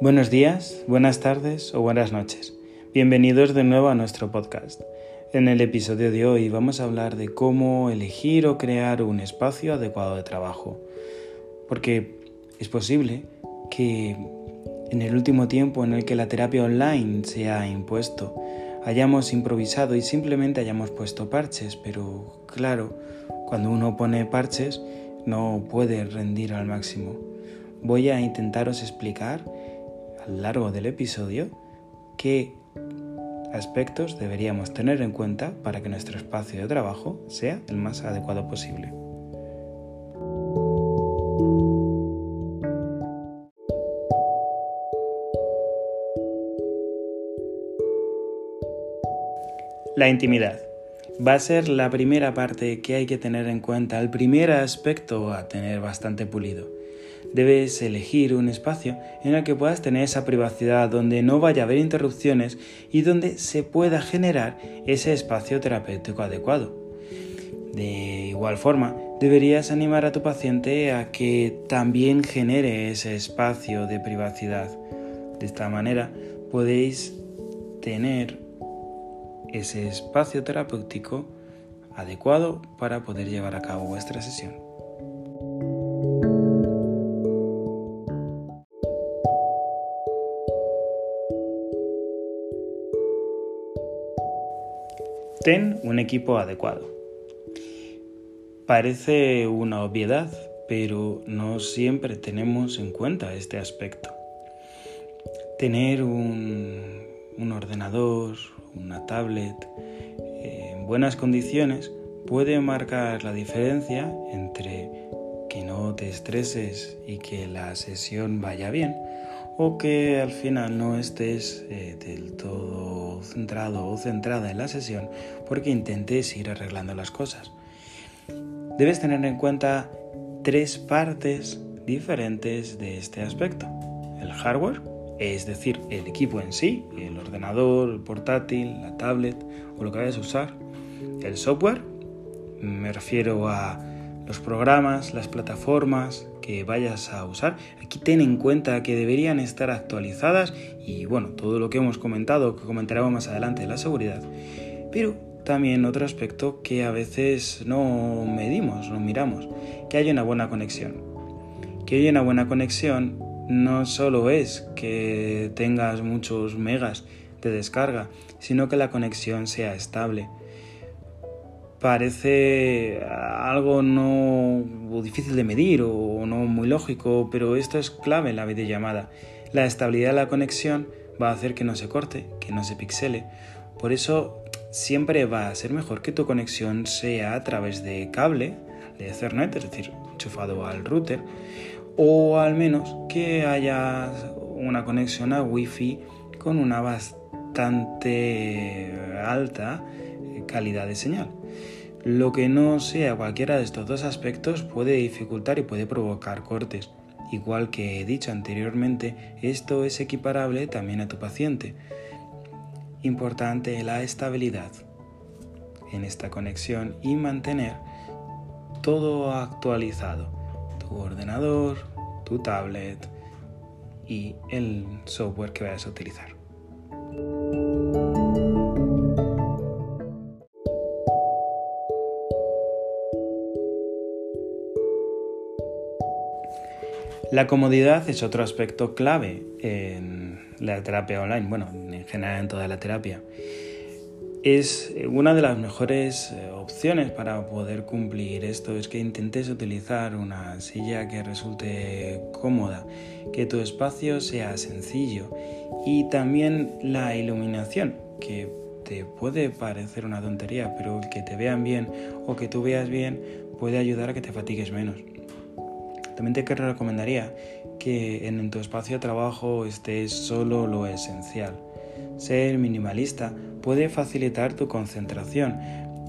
Buenos días, buenas tardes o buenas noches. Bienvenidos de nuevo a nuestro podcast. En el episodio de hoy vamos a hablar de cómo elegir o crear un espacio adecuado de trabajo. Porque es posible que en el último tiempo en el que la terapia online se ha impuesto, hayamos improvisado y simplemente hayamos puesto parches, pero claro, cuando uno pone parches no puede rendir al máximo. Voy a intentaros explicar a lo largo del episodio qué aspectos deberíamos tener en cuenta para que nuestro espacio de trabajo sea el más adecuado posible. La intimidad. Va a ser la primera parte que hay que tener en cuenta, el primer aspecto a tener bastante pulido. Debes elegir un espacio en el que puedas tener esa privacidad, donde no vaya a haber interrupciones y donde se pueda generar ese espacio terapéutico adecuado. De igual forma, deberías animar a tu paciente a que también genere ese espacio de privacidad. De esta manera podéis tener ese espacio terapéutico adecuado para poder llevar a cabo vuestra sesión. Ten un equipo adecuado. Parece una obviedad, pero no siempre tenemos en cuenta este aspecto. Tener un, ordenador, una tablet en buenas condiciones puede marcar la diferencia entre que no te estreses y que la sesión vaya bien o que al final no estés eh, del todo centrado o centrada en la sesión porque intentes ir arreglando las cosas. Debes tener en cuenta tres partes diferentes de este aspecto. El hardware, es decir, el equipo en sí, el ordenador, el portátil, la tablet o lo que vayas a usar. El software, me refiero a los programas, las plataformas que vayas a usar. Aquí ten en cuenta que deberían estar actualizadas y bueno, todo lo que hemos comentado, que comentaremos más adelante de la seguridad. Pero también otro aspecto que a veces no medimos, no miramos, que haya una buena conexión. Que haya una buena conexión no solo es que tengas muchos megas de descarga, sino que la conexión sea estable. Parece algo no difícil de medir o no muy lógico, pero esto es clave en la videollamada. La estabilidad de la conexión va a hacer que no se corte, que no se pixele. Por eso siempre va a ser mejor que tu conexión sea a través de cable, de Ethernet, es decir, enchufado al router, o al menos que haya una conexión a Wi-Fi con una bastante alta calidad de señal. Lo que no sea cualquiera de estos dos aspectos puede dificultar y puede provocar cortes. Igual que he dicho anteriormente, esto es equiparable también a tu paciente. Importante la estabilidad en esta conexión y mantener todo actualizado tu ordenador, tu tablet y el software que vayas a utilizar. La comodidad es otro aspecto clave en la terapia online, bueno, en general en toda la terapia es eh, una de las mejores eh, opciones para poder cumplir esto es que intentes utilizar una silla que resulte cómoda, que tu espacio sea sencillo y también la iluminación, que te puede parecer una tontería, pero que te vean bien o que tú veas bien puede ayudar a que te fatigues menos. También te recomendaría que en tu espacio de trabajo estés solo lo esencial. Ser minimalista puede facilitar tu concentración.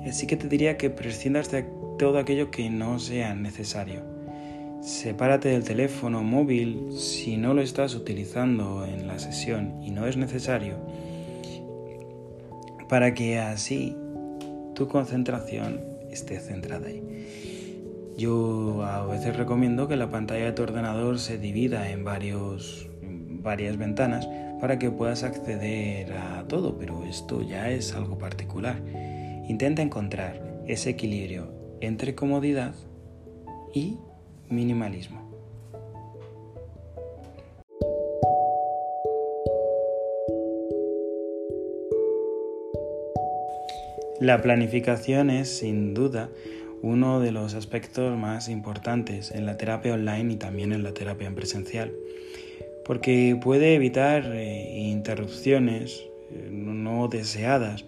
Así que te diría que prescindas de todo aquello que no sea necesario. Sepárate del teléfono móvil si no lo estás utilizando en la sesión y no es necesario, para que así tu concentración esté centrada ahí. Yo a veces recomiendo que la pantalla de tu ordenador se divida en varios varias ventanas para que puedas acceder a todo, pero esto ya es algo particular. Intenta encontrar ese equilibrio entre comodidad y minimalismo. La planificación es sin duda uno de los aspectos más importantes en la terapia online y también en la terapia en presencial, porque puede evitar eh, interrupciones eh, no deseadas,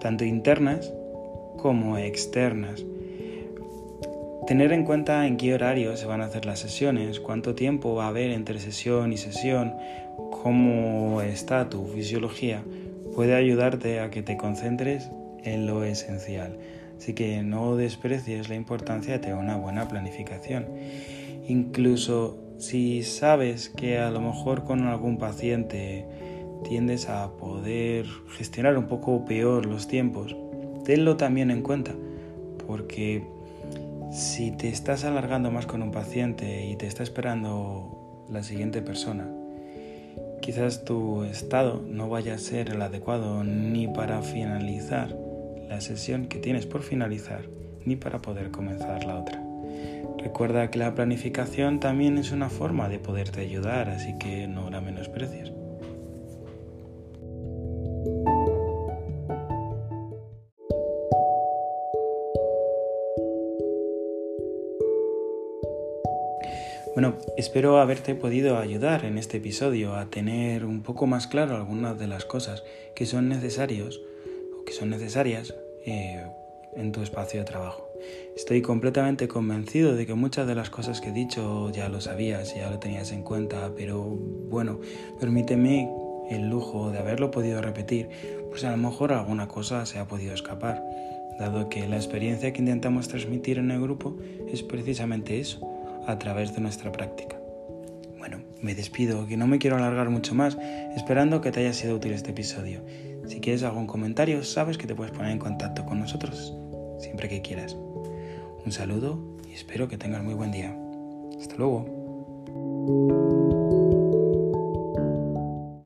tanto internas como externas. Tener en cuenta en qué horario se van a hacer las sesiones, cuánto tiempo va a haber entre sesión y sesión, cómo está tu fisiología, puede ayudarte a que te concentres en lo esencial. Así que no desprecies la importancia de una buena planificación. Incluso si sabes que a lo mejor con algún paciente tiendes a poder gestionar un poco peor los tiempos, tenlo también en cuenta, porque si te estás alargando más con un paciente y te está esperando la siguiente persona, quizás tu estado no vaya a ser el adecuado ni para finalizar la sesión que tienes por finalizar ni para poder comenzar la otra. Recuerda que la planificación también es una forma de poderte ayudar, así que no la menosprecies. Bueno, espero haberte podido ayudar en este episodio a tener un poco más claro algunas de las cosas que son necesarios son necesarias eh, en tu espacio de trabajo. Estoy completamente convencido de que muchas de las cosas que he dicho ya lo sabías, ya lo tenías en cuenta, pero bueno, permíteme el lujo de haberlo podido repetir, pues a lo mejor alguna cosa se ha podido escapar, dado que la experiencia que intentamos transmitir en el grupo es precisamente eso, a través de nuestra práctica. Bueno, me despido, que no me quiero alargar mucho más, esperando que te haya sido útil este episodio. Si quieres algún comentario, sabes que te puedes poner en contacto con nosotros siempre que quieras. Un saludo y espero que tengas muy buen día. Hasta luego.